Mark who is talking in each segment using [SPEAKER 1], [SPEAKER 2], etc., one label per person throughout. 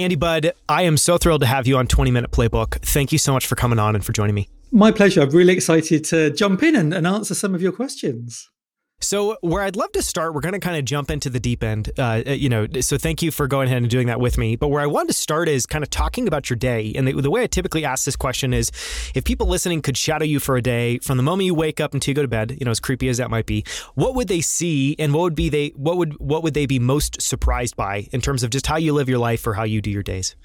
[SPEAKER 1] Andy Budd, I am so thrilled to have you on 20 Minute Playbook. Thank you so much for coming on and for joining me.
[SPEAKER 2] My pleasure. I'm really excited to jump in and, and answer some of your questions.
[SPEAKER 1] So, where I'd love to start, we're going to kind of jump into the deep end. Uh, uh, you know, so thank you for going ahead and doing that with me. But where I wanted to start is kind of talking about your day. And the, the, way I typically ask this question is if people listening could shadow you for a day from the moment you wake up until you go to bed, you know, as creepy as that might be, what would they see and what would be they what would what would they be most surprised by in terms of just how you live your life or how you do your days?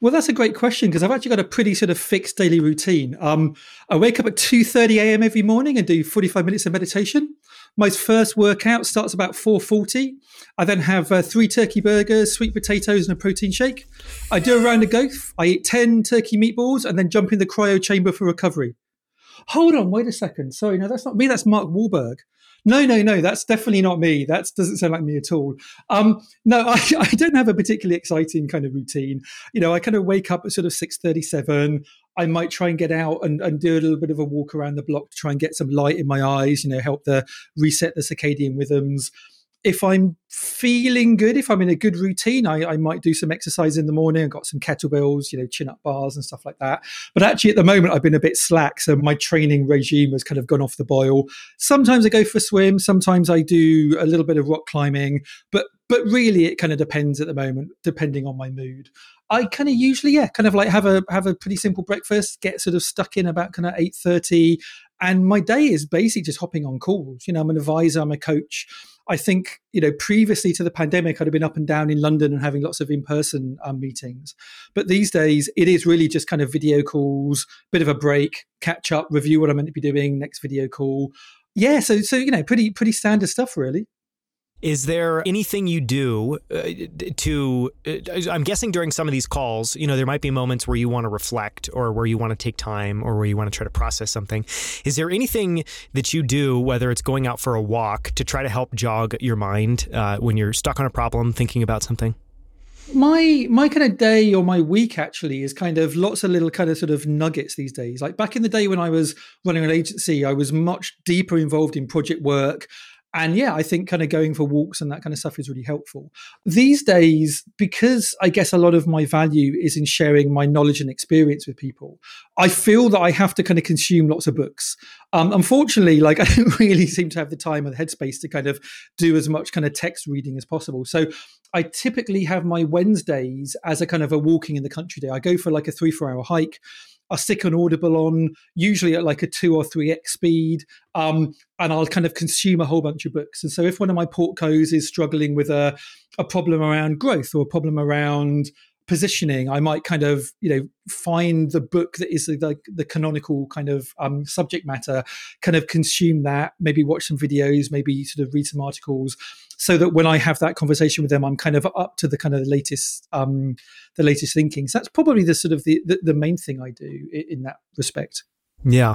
[SPEAKER 2] Well, that's a great question because I've actually got a pretty sort of fixed daily routine. Um, I wake up at 2.30 a.m. every morning and do 45 minutes of meditation. My first workout starts about 4.40. I then have uh, three turkey burgers, sweet potatoes and a protein shake. I do a round of golf. I eat 10 turkey meatballs and then jump in the cryo chamber for recovery. Hold on, wait a second. Sorry, no, that's not me. That's Mark Wahlberg. No, no, no, that's definitely not me. That doesn't sound like me at all. Um, no, I, I, don't have a particularly exciting kind of routine. You know, I kind of wake up at sort of six thirty-seven. I might try and get out and, and do a little bit of a walk around the block to try and get some light in my eyes. You know, help the reset the circadian rhythms if I'm feeling good, if I'm in a good routine, I, I, might do some exercise in the morning. I've got some kettlebells, you know, chin up bars and stuff like that. But actually, at the moment, I've been a bit slack. So my training regime has kind of gone off the boil. Sometimes I go for a swim. Sometimes I do a little bit of rock climbing. But but really, it kind of depends at the moment, depending on my mood. I kind of usually, yeah, kind of like have a have a pretty simple breakfast, get sort of stuck in about kind of eight thirty, and my day is basically just hopping on calls. You know, I'm an advisor, I'm a coach I think, you know, previously to the pandemic, I'd have been up and down in London and having lots of in person um, meetings. But these days, it is really just kind of video calls, bit of a break, catch up, review what I'm meant to be doing, next video call. Yeah, so so you know, pretty pretty standard stuff, really.
[SPEAKER 1] Is there anything you do uh, to? Uh, I'm guessing during some of these calls, you know, there might be moments where you want to reflect or where you want to take time or where you want to try to process something. Is there anything that you do, whether it's going out for a walk, to try to help jog your mind uh, when you're stuck on a problem, thinking about something?
[SPEAKER 2] my my kind of day or my week actually is kind of lots of little kind of sort of nuggets these days like back in the day when i was running an agency i was much deeper involved in project work and yeah, I think kind of going for walks and that kind of stuff is really helpful. These days, because I guess a lot of my value is in sharing my knowledge and experience with people, I feel that I have to kind of consume lots of books. Um, unfortunately, like I don't really seem to have the time or the headspace to kind of do as much kind of text reading as possible. So I typically have my Wednesdays as a kind of a walking in the country day. I go for like a three, four hour hike. I'll stick an Audible on, usually at like a two or three X speed, um, and I'll kind of consume a whole bunch of books. And so if one of my portcos is struggling with a, a problem around growth or a problem around positioning i might kind of you know find the book that is like the, the, canonical kind of um, subject matter kind of consume that maybe watch some videos maybe sort of read some articles so that when i have that conversation with them i'm kind of up to the kind of the latest um, the latest thinking. So that's probably the sort of the, the, the main thing i do in, in that respect
[SPEAKER 1] yeah.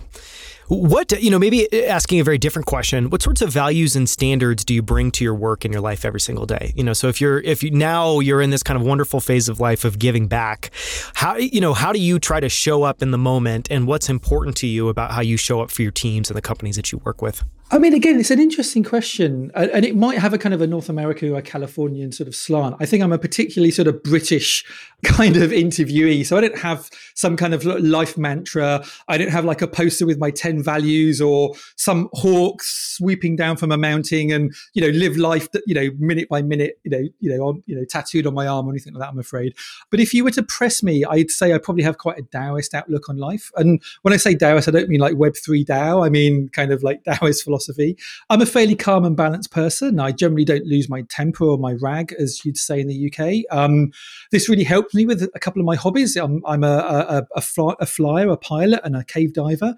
[SPEAKER 1] What, you know, maybe asking a very different question, what sorts of values and standards do you bring to your work in your life every single day? You know, so if you're, if you now you're in this kind of wonderful phase of life of giving back, how, you know, how do you try to show up in the moment and what's important to you about how you show up for your teams and the companies that you work with?
[SPEAKER 2] I mean, again, it's an interesting question, and it might have a kind of a North American or Californian sort of slant. I think I'm a particularly sort of British kind of interviewee, so I don't have some kind of life mantra. I don't have like a poster with my ten values or some hawk sweeping down from a mountain and you know live life, you know, minute by minute, you know, you know, on, you know, tattooed on my arm or anything like that. I'm afraid, but if you were to press me, I'd say I probably have quite a Taoist outlook on life. And when I say Taoist, I don't mean like Web three DAO. I mean kind of like Taoist philosophy philosophy. I'm a fairly calm and balanced person. I generally don't lose my temper or my rag, as you'd say in the UK. Um, this really helped me with a couple of my hobbies. I'm, I'm a, a, a, fly, a flyer, a pilot, and a cave diver.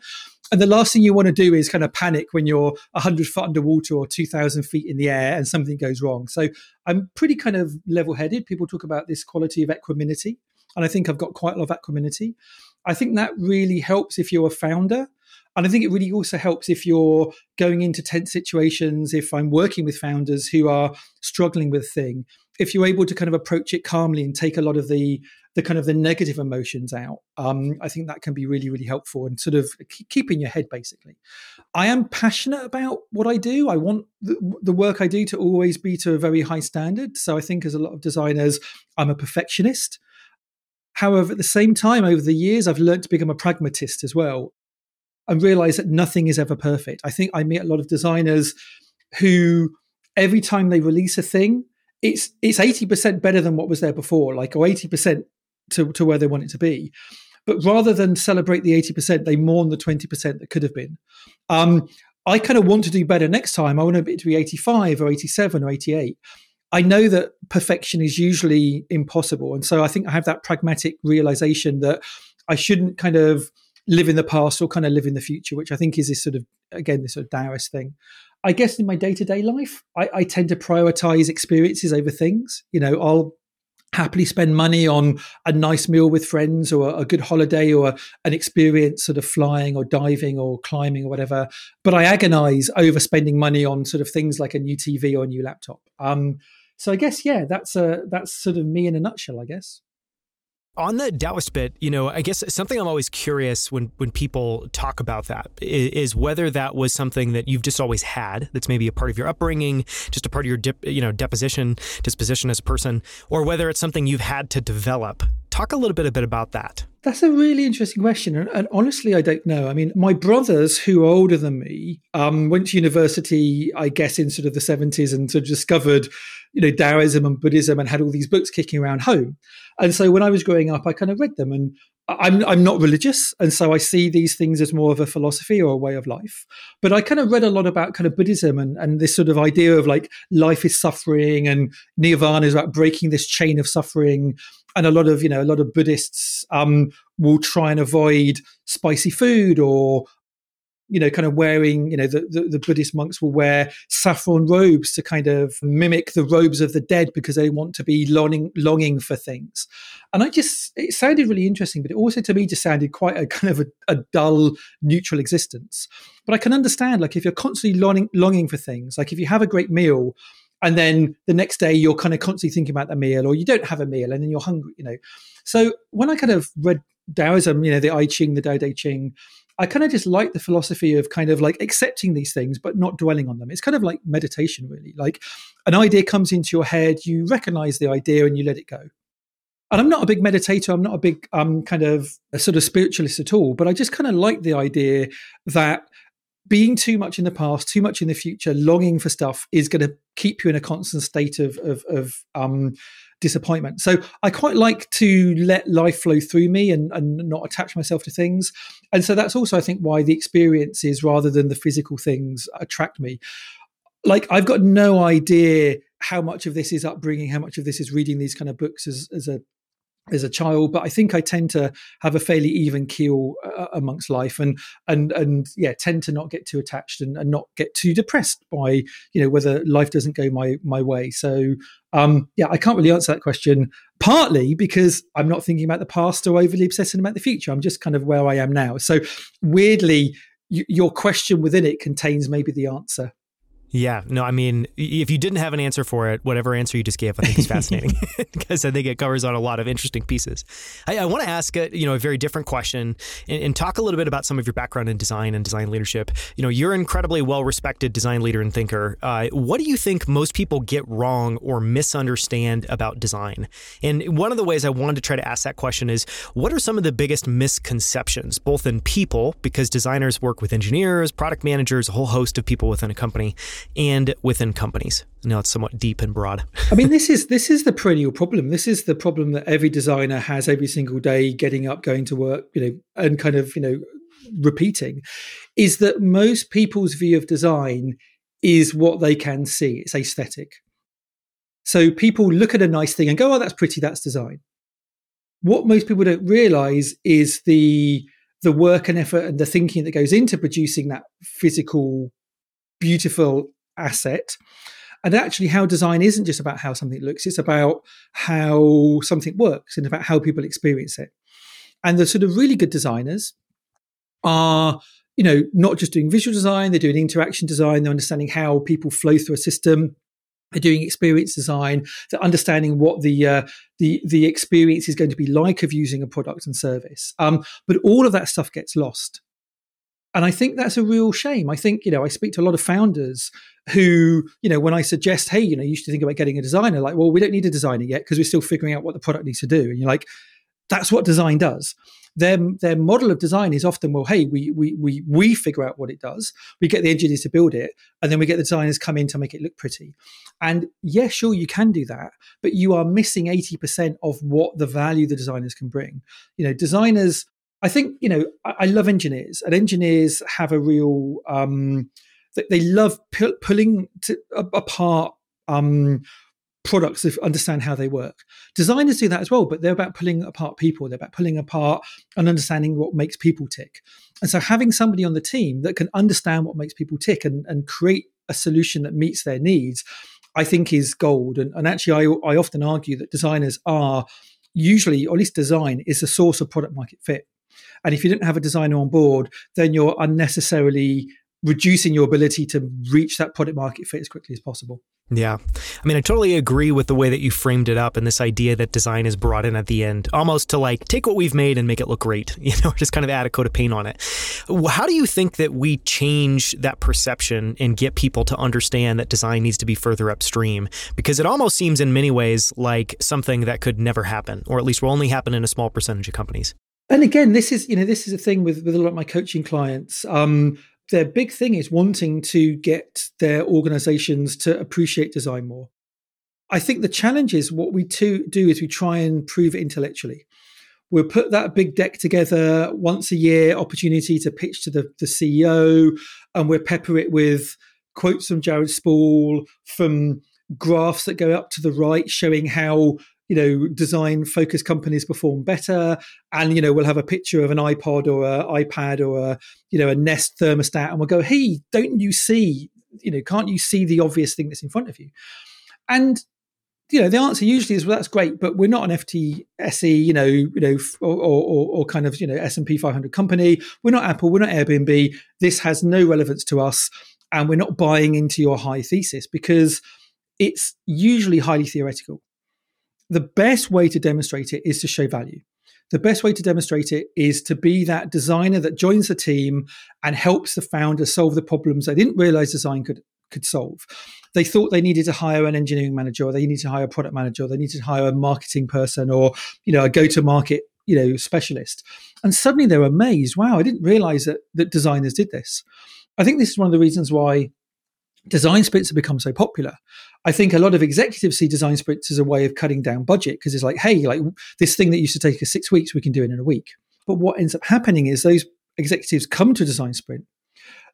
[SPEAKER 2] And the last thing you want to do is kind of panic when you're 100 foot underwater or 2,000 feet in the air and something goes wrong. So I'm pretty kind of level headed. People talk about this quality of equanimity. And I think I've got quite a lot of equanimity. I think that really helps if you're a founder and I think it really also helps if you're going into tense situations, if I'm working with founders who are struggling with thing, if you're able to kind of approach it calmly and take a lot of the the kind of the negative emotions out, um, I think that can be really, really helpful and sort of keeping your head basically. I am passionate about what I do. I want the, the work I do to always be to a very high standard. So I think as a lot of designers, I'm a perfectionist. However, at the same time, over the years, I've learned to become a pragmatist as well and realize that nothing is ever perfect. I think I meet a lot of designers who every time they release a thing, it's it's 80% better than what was there before, like or 80% to, to where they want it to be. But rather than celebrate the 80%, they mourn the 20% that could have been. Um, I kind of want to do better next time. I want it to be 85 or 87 or 88. I know that perfection is usually impossible. And so I think I have that pragmatic realization that I shouldn't kind of live in the past or kind of live in the future, which I think is this sort of, again, this sort of Taoist thing. I guess in my day to day life, I, I tend to prioritize experiences over things. You know, I'll happily spend money on a nice meal with friends or a good holiday or an experience sort of flying or diving or climbing or whatever but i agonize over spending money on sort of things like a new tv or a new laptop um, so i guess yeah that's a that's sort of me in a nutshell i guess
[SPEAKER 1] on the Taoist bit, you know, I guess something I'm always curious when when people talk about that is, whether that was something that you've just always had, that's maybe a part of your upbringing, just a part of your dip, you know deposition, disposition as a person, or whether it's something you've had to develop. Talk a little bit a bit about that.
[SPEAKER 2] That's a really interesting question, and, and honestly, I don't know. I mean, my brothers, who are older than me, um, went to university, I guess, in sort of the seventies, and sort of discovered, you know, Taoism and Buddhism, and had all these books kicking around home. And so when I was growing up, I kind of read them and I'm I'm not religious, and so I see these things as more of a philosophy or a way of life. But I kind of read a lot about kind of Buddhism and, and this sort of idea of like life is suffering and nirvana is about breaking this chain of suffering. And a lot of you know a lot of Buddhists um, will try and avoid spicy food or you know, kind of wearing, you know, the, the, the, Buddhist monks will wear saffron robes to kind of mimic the robes of the dead because they want to be longing, longing for things. And I just, it sounded really interesting, but it also to me just sounded quite a kind of a, a dull, neutral existence. But I can understand, like, if you're constantly longing, longing for things, like if you have a great meal, and then the next day you're kind of constantly thinking about the meal, or you don't have a meal, and then you're hungry, you know. So when I kind of read Taoism, you know, the I Ching, the Tao Te Ching, I kind of just like the philosophy of kind of like accepting these things but not dwelling on them. It's kind of like meditation, really. Like an idea comes into your head, you recognize the idea and you let it go. And I'm not a big meditator. I'm not a big um, kind of a sort of spiritualist at all. But I just kind of like the idea that being too much in the past, too much in the future, longing for stuff is going to keep you in a constant state of of, of um, disappointment. So I quite like to let life flow through me and, and not attach myself to things. And so that's also, I think, why the experiences rather than the physical things attract me. Like I've got no idea how much of this is upbringing, how much of this is reading these kind of books as, as a as a child, but I think I tend to have a fairly even keel uh, amongst life, and and and yeah, tend to not get too attached and, and, not get too depressed by you know whether life doesn't go my my way. So um, yeah, I can't really answer that question. Partly because I'm not thinking about the past or overly obsessing about the future. I'm just kind of where I am now. So weirdly, y- your question within it contains maybe the answer.
[SPEAKER 1] Yeah, no, I mean, if you didn't have an answer for it, whatever answer you just gave, I think is fascinating because I think it covers on a lot of interesting pieces. I, I want to ask a, you know a very different question and, and, talk a little bit about some of your background in design and design leadership. You know, you're an incredibly well respected design leader and thinker. Uh, what do you think most people get wrong or misunderstand about design? And one of the ways I wanted to try to ask that question is, what are some of the biggest misconceptions, both in people, because designers work with engineers, product managers, a whole host of people within a company and within companies. Now it's somewhat deep and broad.
[SPEAKER 2] I mean, this is this is the perennial problem. This is the problem that every designer has every single day, getting up, going to work, you know, and kind of you know repeating, is that most people's view of design is what they can see. It's aesthetic. So people look at a nice thing and go, "Oh, that's pretty. That's design." What most people don't realize is the the work and effort and the thinking that goes into producing that physical beautiful asset. And actually, how design isn't just about how something looks, it's about how something works and about how people experience it. And the sort of really good designers are, you know, not just doing visual design, they're doing interaction design, they're understanding how people flow through a system. They're doing experience design. They're understanding what the uh, the the experience is going to be like of using a product and service. Um, but all of that stuff gets lost and I think that's a real shame. I think, you know, I speak to a lot of founders who, you know, when I suggest, hey, you know, you should think about getting a designer, like, well, we don't need a designer yet because we're still figuring out what the product needs to do. And you're like, that's what design does their their model of design is often well hey we we we we figure out what it does we get the engineers to build it and then we get the designers come in to make it look pretty and yeah sure you can do that but you are missing 80% of what the value the designers can bring you know designers i think you know i, I love engineers and engineers have a real um they love pu- pulling to, apart um products to understand how they work. Designers do that as well, but they're about pulling apart people. They're about pulling apart and understanding what makes people tick. And so having somebody on the team that can understand what makes people tick and, and create a solution that meets their needs, I think is gold. And, and actually, I, I often argue that designers are usually, or at least design, is the source of product market fit. And if you don't have a designer on board, then you're unnecessarily reducing your ability to reach that product market fit as quickly as possible.
[SPEAKER 1] Yeah. I mean, I totally agree with the way that you framed it up and this idea that design is brought in at the end, almost to like take what we've made and make it look great, you know, just kind of add a coat of paint on it. How do you think that we change that perception and get people to understand that design needs to be further upstream? Because it almost seems in many ways like something that could never happen, or at least will only happen in a small percentage of companies.
[SPEAKER 2] And again, this is, you know, this is a thing with, with a lot of my coaching clients. Um, their big thing is wanting to get their organizations to appreciate design more. I think the challenge is what we to do is we try and prove it intellectually. We'll put that big deck together once a year, opportunity to pitch to the, the CEO, and we'll pepper it with quotes from Jared Spool, from graphs that go up to the right showing how you know design focused companies perform better and you know we'll have a picture of an ipod or an ipad or a you know a nest thermostat and we'll go hey don't you see you know can't you see the obvious thing that's in front of you? And you know the answer usually is well that's great but we're not an ftse you know you know or, or, or kind of you know s&p 500 company. We're not apple we're not airbnb. This has no relevance to us and we're not buying into your high thesis because it's usually highly theoretical the best way to demonstrate it is to show value. The best way to demonstrate it is to be that designer that joins the team and helps the founder solve the problems they didn't realize design could could solve. They thought they needed to hire an engineering manager, or they needed to hire a product manager, or they needed to hire a marketing person, or you know a go to market you know specialist. And suddenly they're amazed. Wow, I didn't realize that that designers did this. I think this is one of the reasons why design sprints have become so popular. I think a lot of executives see design sprints as a way of cutting down budget because it's like, hey, like this thing that used to take us six weeks, we can do it in a week. But what ends up happening is those executives come to a design sprint.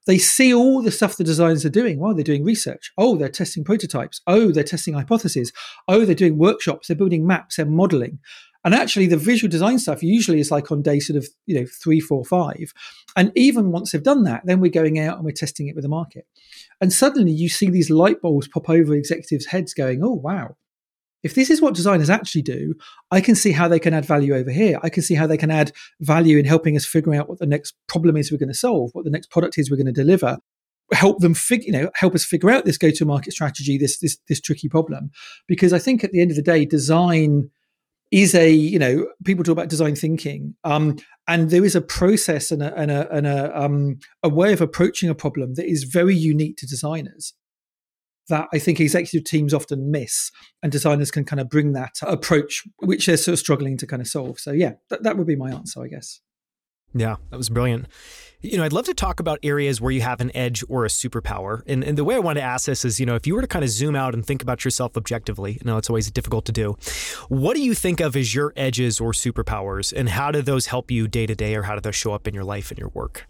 [SPEAKER 2] They see all the stuff the designers are doing. Well, they're doing research. Oh, they're testing prototypes. Oh, they're testing hypotheses. Oh, they're doing workshops. They're building maps. They're modeling. And actually, the visual design stuff usually is like on day sort of, you know, three, four, five. And even once they've done that, then we're going out and we're testing it with the market. And suddenly you see these light bulbs pop over executives' heads going, oh, wow. If this is what designers actually do, I can see how they can add value over here. I can see how they can add value in helping us figure out what the next problem is we're going to solve, what the next product is we're going to deliver help them figure you know help us figure out this go to market strategy this this this tricky problem because i think at the end of the day design is a you know people talk about design thinking um, and there is a process and a and a, and a, um, a way of approaching a problem that is very unique to designers that I think executive teams often miss, and designers can kind of bring that approach, which they're sort of struggling to kind of solve. So yeah, that, that would be my answer, I guess.
[SPEAKER 1] Yeah, that was brilliant. You know, I'd love to talk about areas where you have an edge or a superpower. And, and the way I want to ask this is, you know, if you were to kind of zoom out and think about yourself objectively, you know, it's always difficult to do. What do you think of as your edges or superpowers? And how do those help you day to day or how do those show up in your life and your work?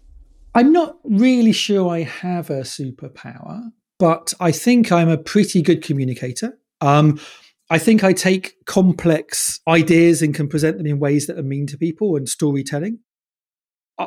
[SPEAKER 2] I'm not really sure I have a superpower, but I think I'm a pretty good communicator. Um, I think I take complex ideas and can present them in ways that are mean to people and storytelling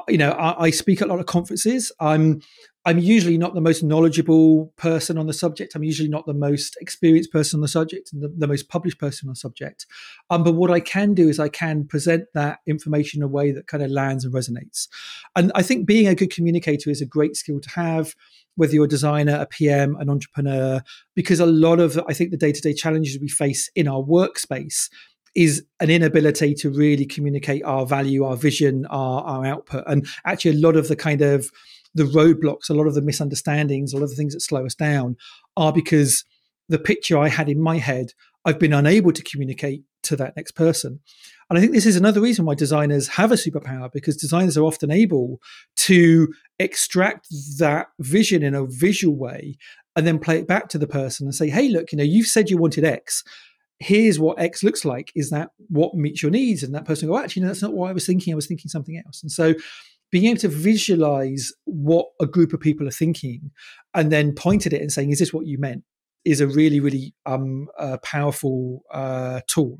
[SPEAKER 2] you know, I, I, speak at a lot of conferences. I'm I'm usually not the most knowledgeable person on the subject. I'm usually not the most experienced person on the subject and the, the most published person on the subject. Um, but what I can do is I can present that information in a way that kind of lands and resonates. And I think being a good communicator is a great skill to have, whether you're a designer, a PM, an entrepreneur, because a lot of I think the day to day challenges we face in our workspace is an inability to really communicate our value, our vision, our, our output. And actually, a lot of the kind of the roadblocks, a lot of the misunderstandings, a lot of the things that slow us down are because the picture I had in my head, I've been unable to communicate to that next person. And I think this is another reason why designers have a superpower because designers are often able to extract that vision in a visual way and then play it back to the person and say, hey, look, you know, you've said you wanted X. Here's what X looks like. Is that what meets your needs? And that person go, actually, no, that's not what I was thinking. I was thinking something else. And so being able to visualize what a group of people are thinking and then point at it and saying, is this what you meant? is a really, really um, uh, powerful uh, tool.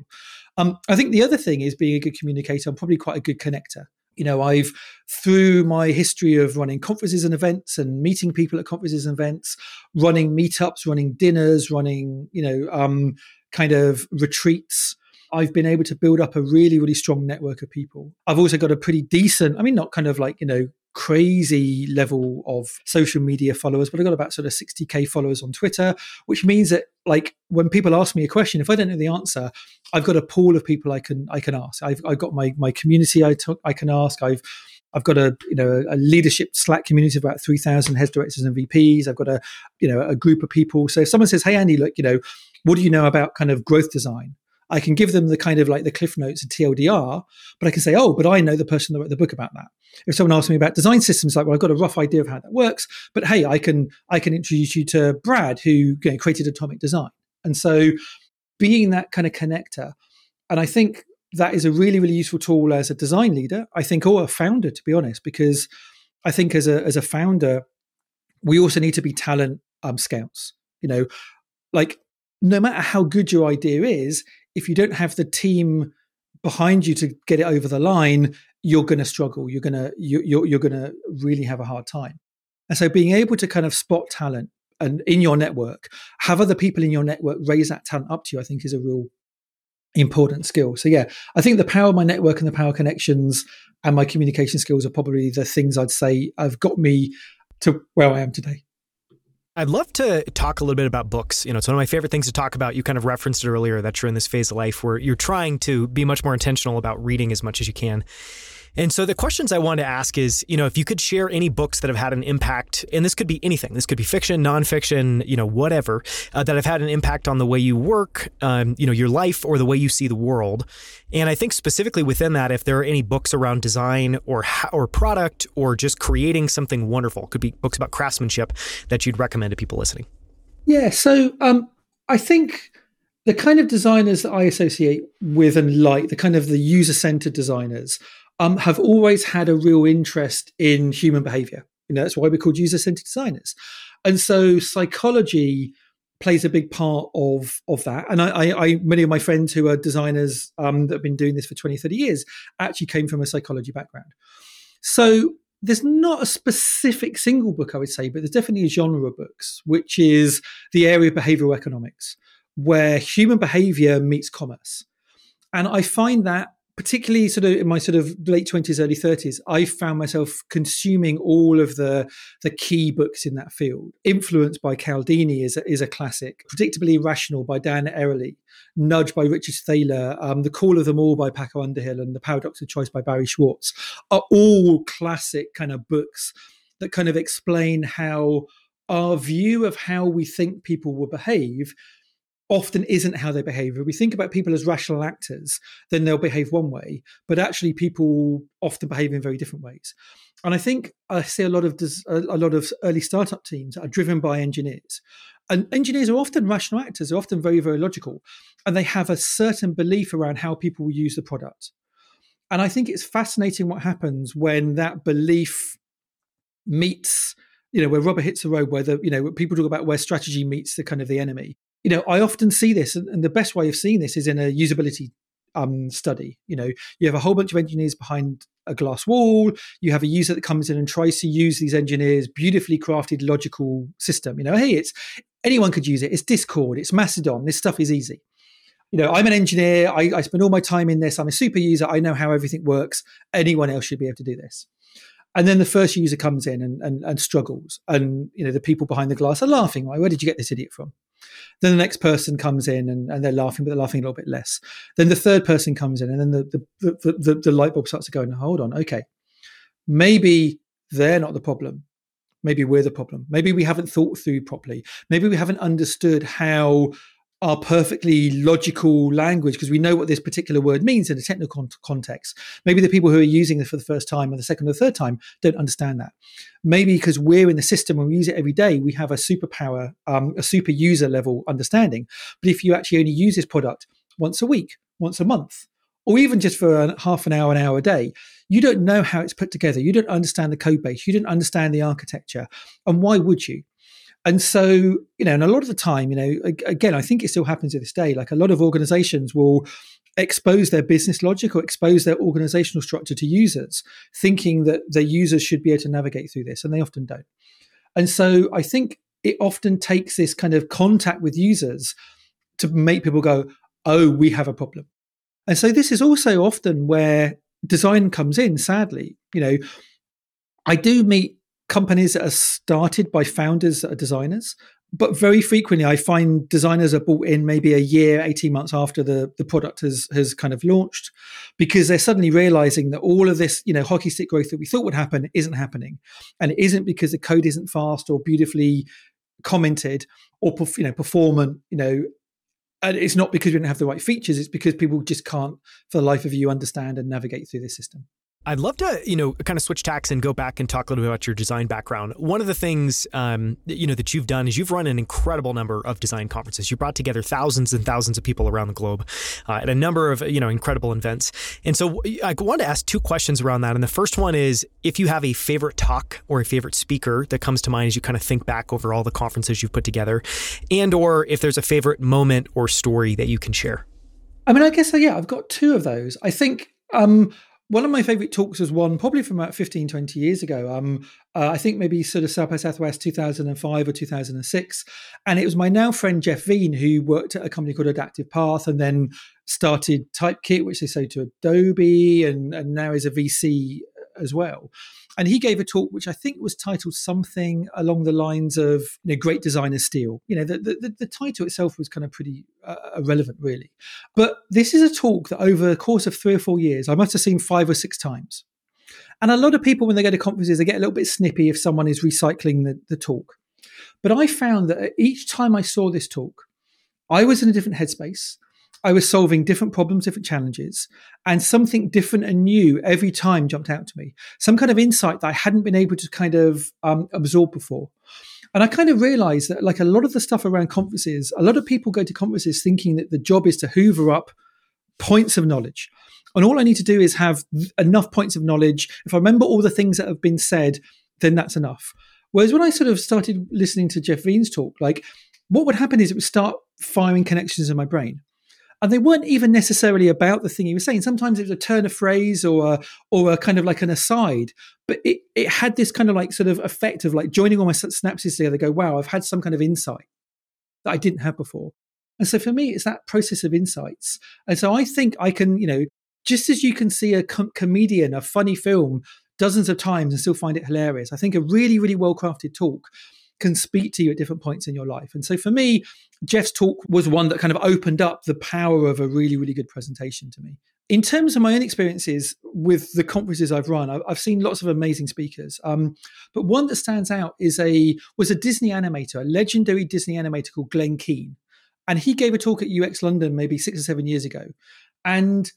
[SPEAKER 2] Um, I think the other thing is being a good communicator. I'm probably quite a good connector. You know, I've through my history of running conferences and events and meeting people at conferences and events, running meetups, running dinners, running you know um, kind of retreats. I've been able to build up a really, really strong network of people. I've also got a pretty decent, I mean, not kind of like, you know, crazy level of social media followers, but I've got about sort of 60k followers on Twitter, which means that like when people ask me a question, if I don't know the answer, I've got a pool of people I can I can ask. I've, I've got my my community I took I can ask. I've I've got a you know a leadership Slack community of about three thousand heads, directors, and VPs. I've got a you know a group of people. So if someone says, "Hey Andy, look, you know, what do you know about kind of growth design?" I can give them the kind of like the cliff notes and TLDR, but I can say, oh, but I know the person that wrote the book about that. If someone asks me about design systems, like, well, I've got a rough idea of how that works, but hey, I can I can introduce you to Brad, who you know, created Atomic Design. And so, being that kind of connector, and I think that is a really really useful tool as a design leader. I think, or a founder, to be honest, because I think as a as a founder, we also need to be talent um, scouts. You know, like no matter how good your idea is, if you don't have the team behind you to get it over the line, you're going to struggle. You're going to you, you're you're going to really have a hard time. And so, being able to kind of spot talent and in your network, have other people in your network raise that talent up to you, I think is a real important skill. So yeah, I think the power of my network and the power connections and my communication skills are probably the things I'd say have got me to where I am today.
[SPEAKER 1] I'd love to talk a little bit about books. You know, it's one of my favorite things to talk about. You kind of referenced it earlier that you're in this phase of life where you're trying to be much more intentional about reading as much as you can. And so the questions I want to ask is, you know, if you could share any books that have had an impact, and this could be anything, this could be fiction, nonfiction, you know, whatever, uh, that have had an impact on the way you work, um, you know, your life or the way you see the world. And I think specifically within that, if there are any books around design or or product or just creating something wonderful, could be books about craftsmanship that you'd recommend to people listening.
[SPEAKER 2] Yeah. So um, I think the kind of designers that I associate with and like, the kind of the user centered designers um, have always had a real interest in human behavior. You know, that's why we're called user centered designers. And so psychology plays a big part of of that. And I, I, I many of my friends who are designers um, that have been doing this for 20, 30 years actually came from a psychology background. So there's not a specific single book I would say, but there's definitely a genre of books, which is the area of behavioral economics, where human behavior meets commerce. And I find that particularly sort of in my sort of late 20s early 30s i found myself consuming all of the the key books in that field. Influenced by cialdini is a, is a classic. Predictably irrational by dan ariely nudge by richard thaler. Um, the Call of the Mall by paco underhill and the paradox of choice by barry schwartz are all classic kind of books that kind of explain how our view of how we think people will behave often isn't how they behave. If we think about people as rational actors, then they'll behave one way, but actually people often behave in very different ways. And I think I see a lot of a lot of early startup teams are driven by engineers. And engineers are often rational actors, are often very, very logical, and they have a certain belief around how people will use the product. And I think it's fascinating what happens when that belief meets, you know, where rubber hits the road, where the, you know, people talk about where strategy meets the kind of the enemy you know, I often see this, and the best way of seeing this is in a usability um, study. You know, you have a whole bunch of engineers behind a glass wall. You have a user that comes in and tries to use these engineers' beautifully crafted logical system. You know, hey, it's anyone could use it. It's Discord. It's Mastodon. This stuff is easy. You know, I'm an engineer. I, I spend all my time in this. I'm a super user. I know how everything works. Anyone else should be able to do this. And then the first user comes in and, and, and struggles, and you know the people behind the glass are laughing. Why? Where did you get this idiot from? Then the next person comes in and, and they're laughing, but they're laughing a little bit less. Then the third person comes in, and then the the, the, the, the light bulb starts to go, and hold on, okay, maybe they're not the problem. Maybe we're the problem. Maybe we haven't thought through properly. Maybe we haven't understood how our perfectly logical language because we know what this particular word means in a technical context. Maybe the people who are using it for the first time or the second or third time don't understand that. Maybe because we're in the system and we use it every day, we have a superpower, um, a super user level understanding. But if you actually only use this product once a week, once a month, or even just for half an hour, an hour a day, you don't know how it's put together. You don't understand the code base. You don't understand the architecture. And why would you? And so, you know, and a lot of the time, you know, again, I think it still happens to this day. Like a lot of organizations will expose their business logic or expose their organizational structure to users, thinking that their users should be able to navigate through this, and they often don't. And so I think it often takes this kind of contact with users to make people go, oh, we have a problem. And so this is also often where design comes in, sadly. You know, I do meet companies that are started by founders that are designers. But very frequently, I find designers are bought in maybe a year, 18 months after the, the product has, has kind of launched because they're suddenly realizing that all of this, you know, hockey stick growth that we thought would happen isn't happening. And it isn't because the code isn't fast or beautifully commented or, you know, performant, you know, and it's not because we don't have the right features it's because people just can't for the life of you understand and navigate through this system
[SPEAKER 1] I'd love to, you know, kind of switch tacks and go back and talk a little bit about your design background. One of the things, um, you know, that you've done is you've run an incredible number of design conferences. You brought together thousands and thousands of people around the globe uh, at a number of, you know, incredible events. And so I wanted to ask two questions around that. And the first one is if you have a favorite talk or a favorite speaker that comes to mind as you kind of think back over all the conferences you've put together, and or if there's a favorite moment or story that you can share.
[SPEAKER 2] I mean, I guess, yeah, I've got two of those. I think, um, one of my favorite talks was one probably from about 15, 20 years ago. Um, uh, I think maybe sort of South by Southwest 2005 or 2006. And it was my now friend Jeff Veen who worked at a company called Adaptive Path and then started Typekit, which they sold to Adobe, and, and now is a VC as well. And he gave a talk which I think was titled something along the lines of you know, "Great Designer Steal." You know, the, the, the title itself was kind of pretty uh, irrelevant, really. But this is a talk that over the course of three or four years, I must have seen five or six times. And a lot of people, when they go to conferences, they get a little bit snippy if someone is recycling the, the talk. But I found that each time I saw this talk, I was in a different headspace. I was solving different problems, different challenges, and something different and new every time jumped out to me. Some kind of insight that I hadn't been able to kind of um, absorb before. And I kind of realized that, like a lot of the stuff around conferences, a lot of people go to conferences thinking that the job is to hoover up points of knowledge. And all I need to do is have enough points of knowledge. If I remember all the things that have been said, then that's enough. Whereas when I sort of started listening to Jeff Veen's talk, like what would happen is it would start firing connections in my brain and they weren't even necessarily about the thing he was saying. Sometimes it was a turn of phrase or a, or a kind of like an aside, but it, it had this kind of like sort of effect of like joining all my synapses together. Go, wow, I've had some kind of insight that I didn't have before. And so for me, it's that process of insights. And so I think I can, you know, just as you can see a com- comedian, a funny film dozens of times and still find it hilarious, I think a really, really well crafted talk can speak to you at different points in your life. And so for me, Jeff's talk was one that kind of opened up the power of a really, really good presentation to me. In terms of my own experiences with the conferences I've run, I've seen lots of amazing speakers. Um, but one that stands out is a was a Disney animator, a legendary Disney animator called Glen Keane, and he gave a talk at UX London maybe six or seven years ago, and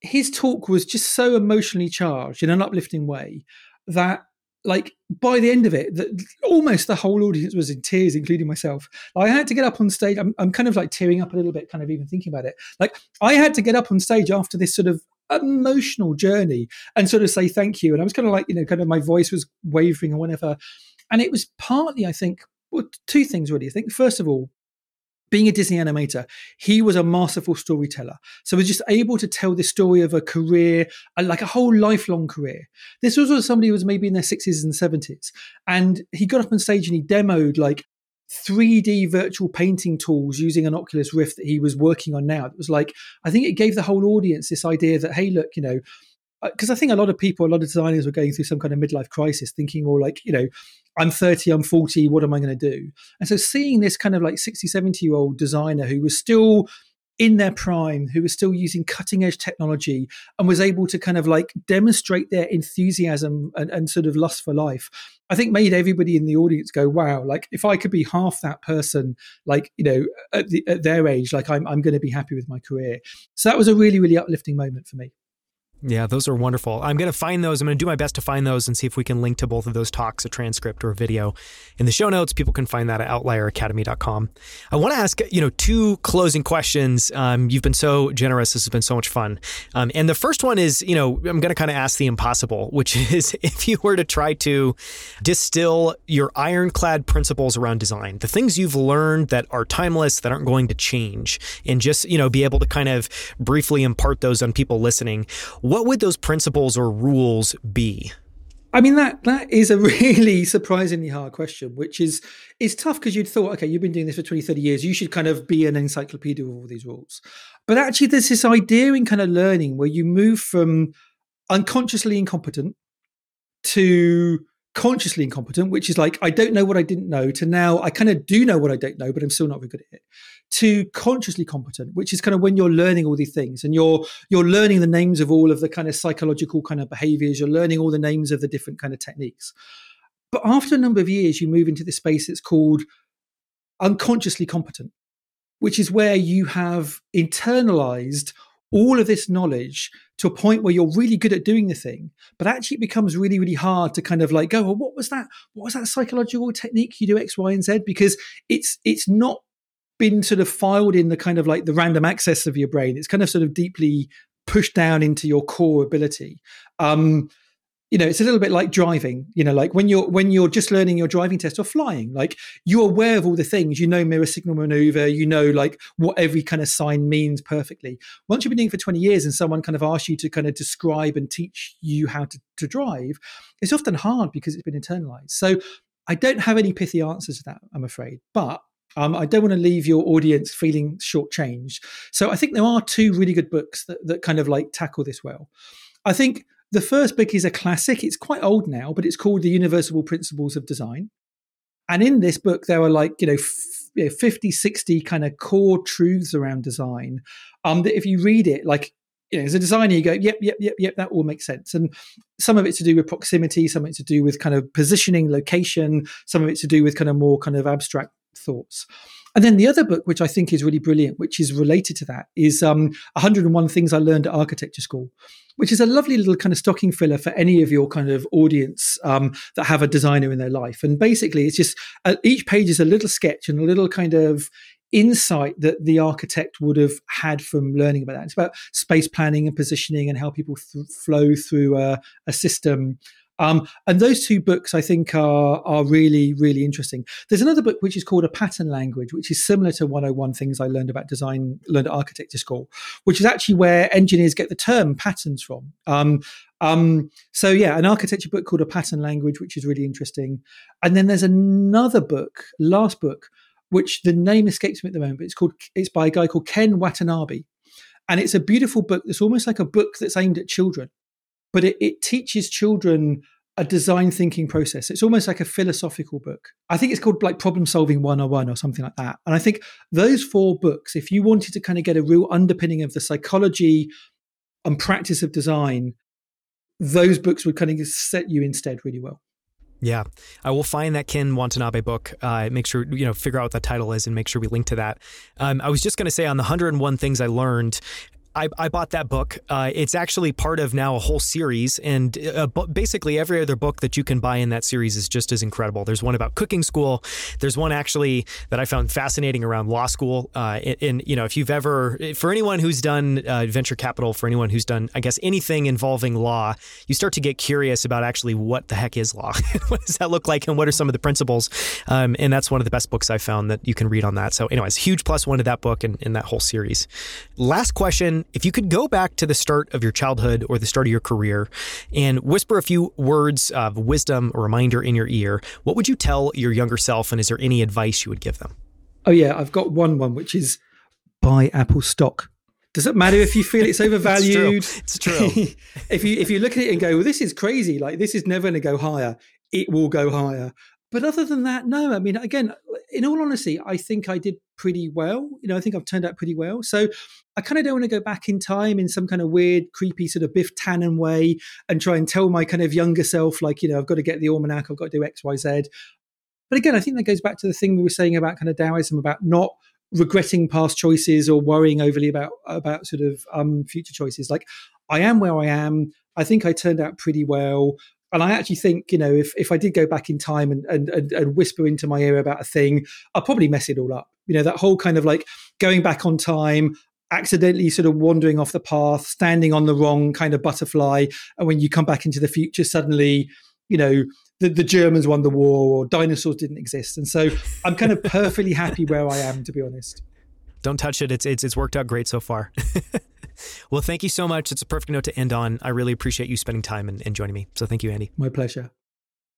[SPEAKER 2] his talk was just so emotionally charged in an uplifting way that like by the end of it, the, almost the whole audience was in tears, including myself. I had to get up on stage. I'm, I'm kind of like tearing up a little bit, kind of even thinking about it. Like I had to get up on stage after this sort of emotional journey and sort of say thank you. And I was kind of like, you know, kind of my voice was wavering or whatever. And it was partly, I think, well, two things really. I think first of all, being a Disney animator, he was a masterful storyteller. So was just able to tell the story of a career, like a whole lifelong career. This was somebody who was maybe in their 60s and 70s. And he got up on stage and he demoed like 3D virtual painting tools using an Oculus Rift that he was working on now. It was like, I think it gave the whole audience this idea that, hey, look, you know, because I think a lot of people, a lot of designers were going through some kind of midlife crisis, thinking, more like, you know, I'm 30, I'm 40, what am I going to do? And so seeing this kind of like 60, 70 year old designer who was still in their prime who was still using cutting edge technology and was able to kind of like demonstrate their enthusiasm and, and sort of lust for life i think made everybody in the audience go wow like if i could be half that person like you know at, the, at their age like i'm, I'm going to be happy with my career so that was a really really uplifting moment for me
[SPEAKER 1] yeah, those are wonderful. I'm going to find those. I'm going to do my best to find those and see if we can link to both of those talks, a transcript or a video in the show notes. People can find that at outlieracademy.com. I want to ask, you know, two closing questions. Um, you've been so generous. This has been so much fun. Um, and the first one is, you know, I'm going to kind of ask the impossible, which is if you were to try to distill your ironclad principles around design, the things you've learned that are timeless, that aren't going to change, and just, you know, be able to kind of briefly impart those on people listening would those principles or rules be?
[SPEAKER 2] I mean that that is a really surprisingly hard question, which is is tough because you'd thought, okay, you've been doing this for 20, 30 years, you should kind of be an encyclopedia of all these rules. But actually there's this idea in kind of learning where you move from unconsciously incompetent to consciously incompetent, which is like I don't know what I didn't know, to now I kind of do know what I don't know, but I'm still not very good at it to consciously competent, which is kind of when you're learning all these things and you're you're learning the names of all of the kind of psychological kind of behaviors, you're learning all the names of the different kind of techniques. But after a number of years, you move into this space that's called unconsciously competent, which is where you have internalized all of this knowledge to a point where you're really good at doing the thing, but actually it becomes really, really hard to kind of like go, well, what was that? What was that psychological technique you do X, Y, and Z? Because it's it's not been sort of filed in the kind of like the random access of your brain. It's kind of sort of deeply pushed down into your core ability. Um, you know, it's a little bit like driving. You know, like when you're when you're just learning your driving test or flying, like you're aware of all the things. You know, mirror signal maneuver. You know, like what every kind of sign means perfectly. Once you've been doing it for 20 years, and someone kind of asks you to kind of describe and teach you how to, to drive, it's often hard because it's been internalized. So I don't have any pithy answers to that, I'm afraid. But um, I don't want to leave your audience feeling shortchanged. So I think there are two really good books that, that kind of like tackle this well. I think the first book is a classic. It's quite old now, but it's called The Universal Principles of Design. And in this book, there are like, you know, f- you know 50, 60 kind of core truths around design. Um, that if you read it, like, you know, as a designer, you go, yep, yep, yep, yep, that all makes sense. And some of it's to do with proximity, some of it's to do with kind of positioning, location, some of it's to do with kind of more kind of abstract thoughts. And then the other book, which I think is really brilliant, which is related to that, is um, 101 Things I Learned at Architecture School, which is a lovely little kind of stocking filler for any of your kind of audience um, that have a designer in their life. And basically, it's just uh, each page is a little sketch and a little kind of insight that the architect would have had from learning about that. It's about space planning and positioning and how people th- flow through a, a system. Um, and those two books, I think, are are really really interesting. There's another book which is called A Pattern Language, which is similar to 101 Things I Learned About Design, learned at Architecture School, which is actually where engineers get the term patterns from. Um, um, so yeah, an architecture book called A Pattern Language, which is really interesting. And then there's another book, last book, which the name escapes me at the moment. But it's called it's by a guy called Ken Watanabe, and it's a beautiful book. It's almost like a book that's aimed at children but it, it teaches children a design thinking process. It's almost like a philosophical book. I think it's called like Problem Solving 101 or something like that. And I think those four books, if you wanted to kind of get a real underpinning of the psychology and practice of design, those books would kind of set you instead really well.
[SPEAKER 1] Yeah, I will find that Ken Watanabe book. Uh, make sure you know figure out what the title is and make sure we link to that. Um, I was just going to say on the 101 things I learned. I, I bought that book. Uh, it's actually part of now a whole series, and uh, basically every other book that you can buy in that series is just as incredible. There's one about cooking school. There's one actually that I found fascinating around law school. Uh, and, you know, if you've ever, for anyone who's done uh, venture capital, for anyone who's done, I guess, anything involving law, you start to get curious about actually what the heck is law. what does that look like, and what are some of the principles? Um, and that's one of the best books I found that you can read on that. So, anyways, huge plus one to that book and, and that whole series. Last question if you could go back to the start of your childhood or the start of your career and whisper a few words of wisdom or reminder in your ear, what would you tell your younger self? And is there any advice you would give them?
[SPEAKER 2] Oh, yeah, I've got one one, which is buy Apple stock. Does it matter if you feel it's overvalued?
[SPEAKER 1] it's true. It's
[SPEAKER 2] true. if you if you look at it and go, well, this is crazy. Like this is never going to go higher. It will go higher but other than that, no. I mean, again, in all honesty, I think I did pretty well. You know, I think I've turned out pretty well. So I kind of don't want to go back in time in some kind of weird, creepy sort of Biff Tannen way and try and tell my kind of younger self, like, you know, I've got to get the almanac, I've got to do X, Y, Z. But again, I think that goes back to the thing we were saying about kind of Taoism, about not regretting past choices or worrying overly about about sort of um, future choices. Like I am where I am. I think I turned out pretty well. And I actually think, you know, if, if I did go back in time and, and, and, and whisper into my ear about a thing, I'll probably mess it all up. You know, that whole kind of like going back on time, accidentally sort of wandering off the path, standing on the wrong kind of butterfly. And when you come back into the future, suddenly, you know, the, the Germans won the war or dinosaurs didn't exist. And so I'm kind of perfectly happy where I am, to be honest.
[SPEAKER 1] Don't touch it. It's, it's, it's worked out great so far. well, thank you so much. It's a perfect note to end on. I really appreciate you spending time and, and joining me. So thank you, Andy.
[SPEAKER 2] My pleasure.